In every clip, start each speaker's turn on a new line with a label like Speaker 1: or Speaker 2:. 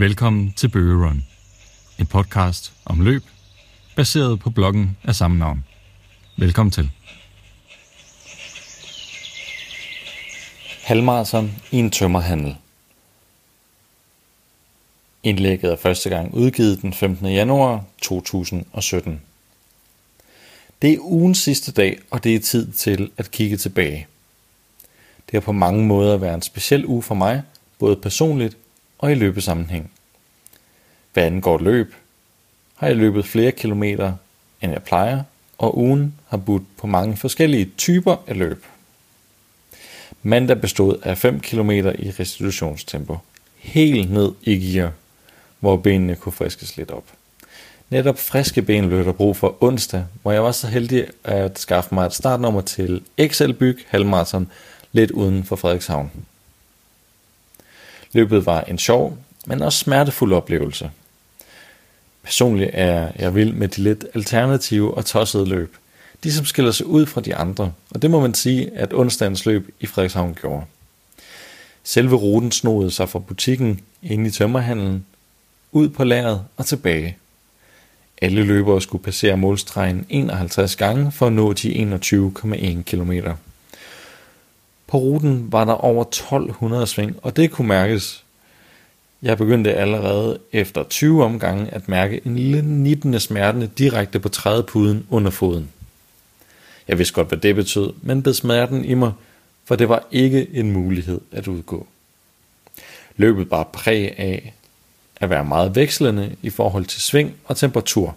Speaker 1: Velkommen til Bøgerun, en podcast om løb, baseret på bloggen af samme navn. Velkommen til.
Speaker 2: Halmarsen i en tømmerhandel. Indlægget er første gang udgivet den 15. januar 2017. Det er ugens sidste dag, og det er tid til at kigge tilbage. Det har på mange måder været en speciel uge for mig, både personligt og i løbesammenhæng. Hvad angår løb, har jeg løbet flere kilometer, end jeg plejer, og ugen har budt på mange forskellige typer af løb. Mandag bestod af 5 km i restitutionstempo, helt ned i gear, hvor benene kunne friskes lidt op. Netop friske ben løb der brug for onsdag, hvor jeg var så heldig at skaffe mig et startnummer til XL Byg Halvmarathon lidt uden for Frederikshavn. Løbet var en sjov, men også smertefuld oplevelse. Personligt er jeg vild med de lidt alternative og tossede løb. De som skiller sig ud fra de andre, og det må man sige, at onsdagens løb i Frederikshavn gjorde. Selve ruten snodede sig fra butikken ind i tømmerhandlen, ud på lageret og tilbage. Alle løbere skulle passere målstregen 51 gange for at nå de 21,1 km. På ruten var der over 1200 sving, og det kunne mærkes. Jeg begyndte allerede efter 20 omgange at mærke en lille nittende smerte direkte på trædepuden under foden. Jeg vidste godt, hvad det betød, men bed smerten i mig, for det var ikke en mulighed at udgå. Løbet bare præg af at være meget vekslende i forhold til sving og temperatur.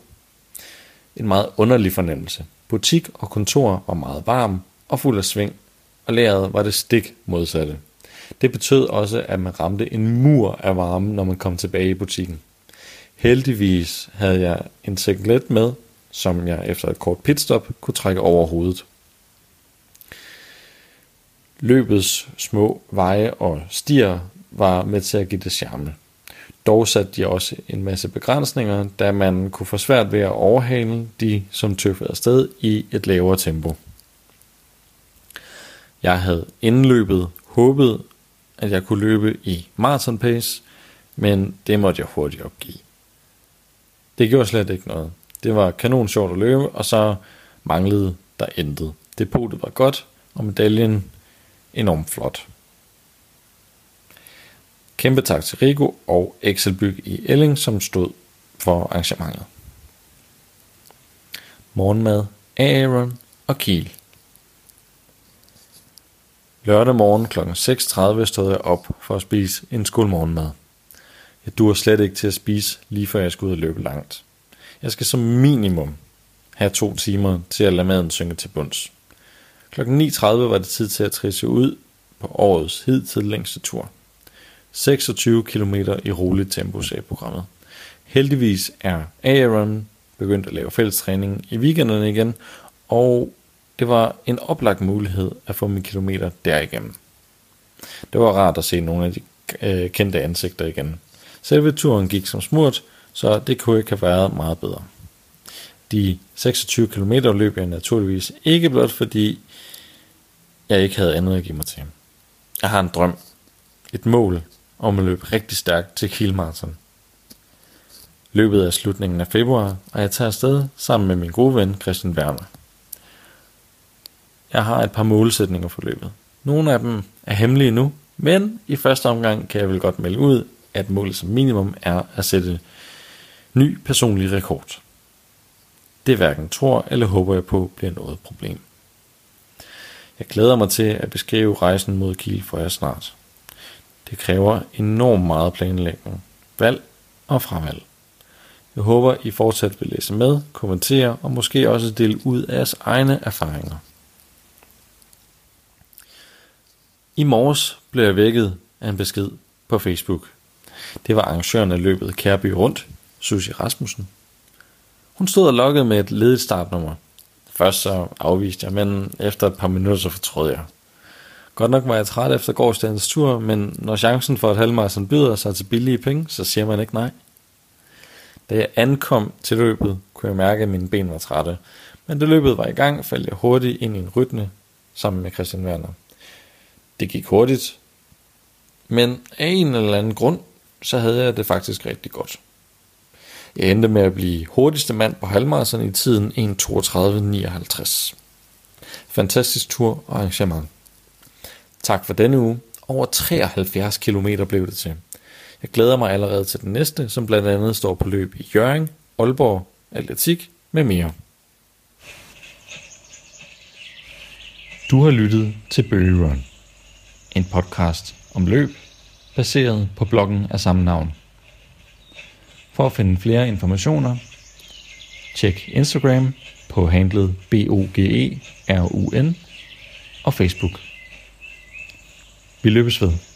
Speaker 2: En meget underlig fornemmelse. Butik og kontor var meget varm og fuld af sving, og lageret var det stik modsatte. Det betød også, at man ramte en mur af varme, når man kom tilbage i butikken. Heldigvis havde jeg en singlet med, som jeg efter et kort pitstop kunne trække over hovedet. Løbets små veje og stier var med til at give det charme. Dog satte de også en masse begrænsninger, da man kunne få svært ved at overhale de, som tøffede afsted i et lavere tempo. Jeg havde indløbet håbet, at jeg kunne løbe i marathon pace, men det måtte jeg hurtigt opgive. Det gjorde slet ikke noget. Det var kanon sjovt at løbe, og så manglede der intet. Depotet var godt, og medaljen enormt flot. Kæmpe tak til Rigo og Excelbyg i Elling, som stod for arrangementet. Morgenmad, Aaron og Kiel. Lørdag morgen kl. 6.30 stod jeg op for at spise en skolemorgenmad. Jeg dur slet ikke til at spise, lige før jeg skal ud og løbe langt. Jeg skal som minimum have to timer til at lade maden synke til bunds. Klokken 9.30 var det tid til at trisse ud på årets hidtil længste tur. 26 km i roligt tempo, sagde programmet. Heldigvis er Aaron begyndt at lave fællestræning i weekenderne igen, og det var en oplagt mulighed at få mine kilometer derigennem. Det var rart at se nogle af de øh, kendte ansigter igen. Selve turen gik som smurt, så det kunne ikke have været meget bedre. De 26 km løb jeg naturligvis ikke blot fordi jeg ikke havde andet at give mig til. Jeg har en drøm, et mål om at løbe rigtig stærkt til Kielmarathon. Løbet er slutningen af februar, og jeg tager afsted sammen med min gode ven Christian Werner. Jeg har et par målsætninger for løbet. Nogle af dem er hemmelige nu, men i første omgang kan jeg vel godt melde ud, at målet som minimum er at sætte ny personlig rekord. Det hverken tror eller håber jeg på bliver noget problem. Jeg glæder mig til at beskrive rejsen mod Kiel for jer snart. Det kræver enormt meget planlægning, valg og fravalg. Jeg håber, I fortsat vil læse med, kommentere og måske også dele ud af jeres egne erfaringer. I morges blev jeg vækket af en besked på Facebook. Det var arrangøren af løbet Kærby Rundt, Susie Rasmussen. Hun stod og lokkede med et ledigt startnummer. Først så afviste jeg, men efter et par minutter så fortrød jeg. Godt nok var jeg træt efter gårdsdagens tur, men når chancen for et halvmarathon byder sig til billige penge, så siger man ikke nej. Da jeg ankom til løbet, kunne jeg mærke, at mine ben var trætte. Men da løbet var i gang, faldt jeg hurtigt ind i en rytme sammen med Christian Werner. Det gik hurtigt, men af en eller anden grund så havde jeg det faktisk rigtig godt. Jeg endte med at blive hurtigste mand på halvmarathon i tiden 1.32.59. Fantastisk tur og arrangement. Tak for denne uge. Over 73 km blev det til. Jeg glæder mig allerede til den næste, som blandt andet står på løb i Jøring, Aalborg, Atletik med mere. Du har lyttet til Bøge Run, en podcast om løb, baseret på bloggen af samme navn. For at finde flere informationer, tjek Instagram på handlet BOGERUN og Facebook. Vi løbes ved.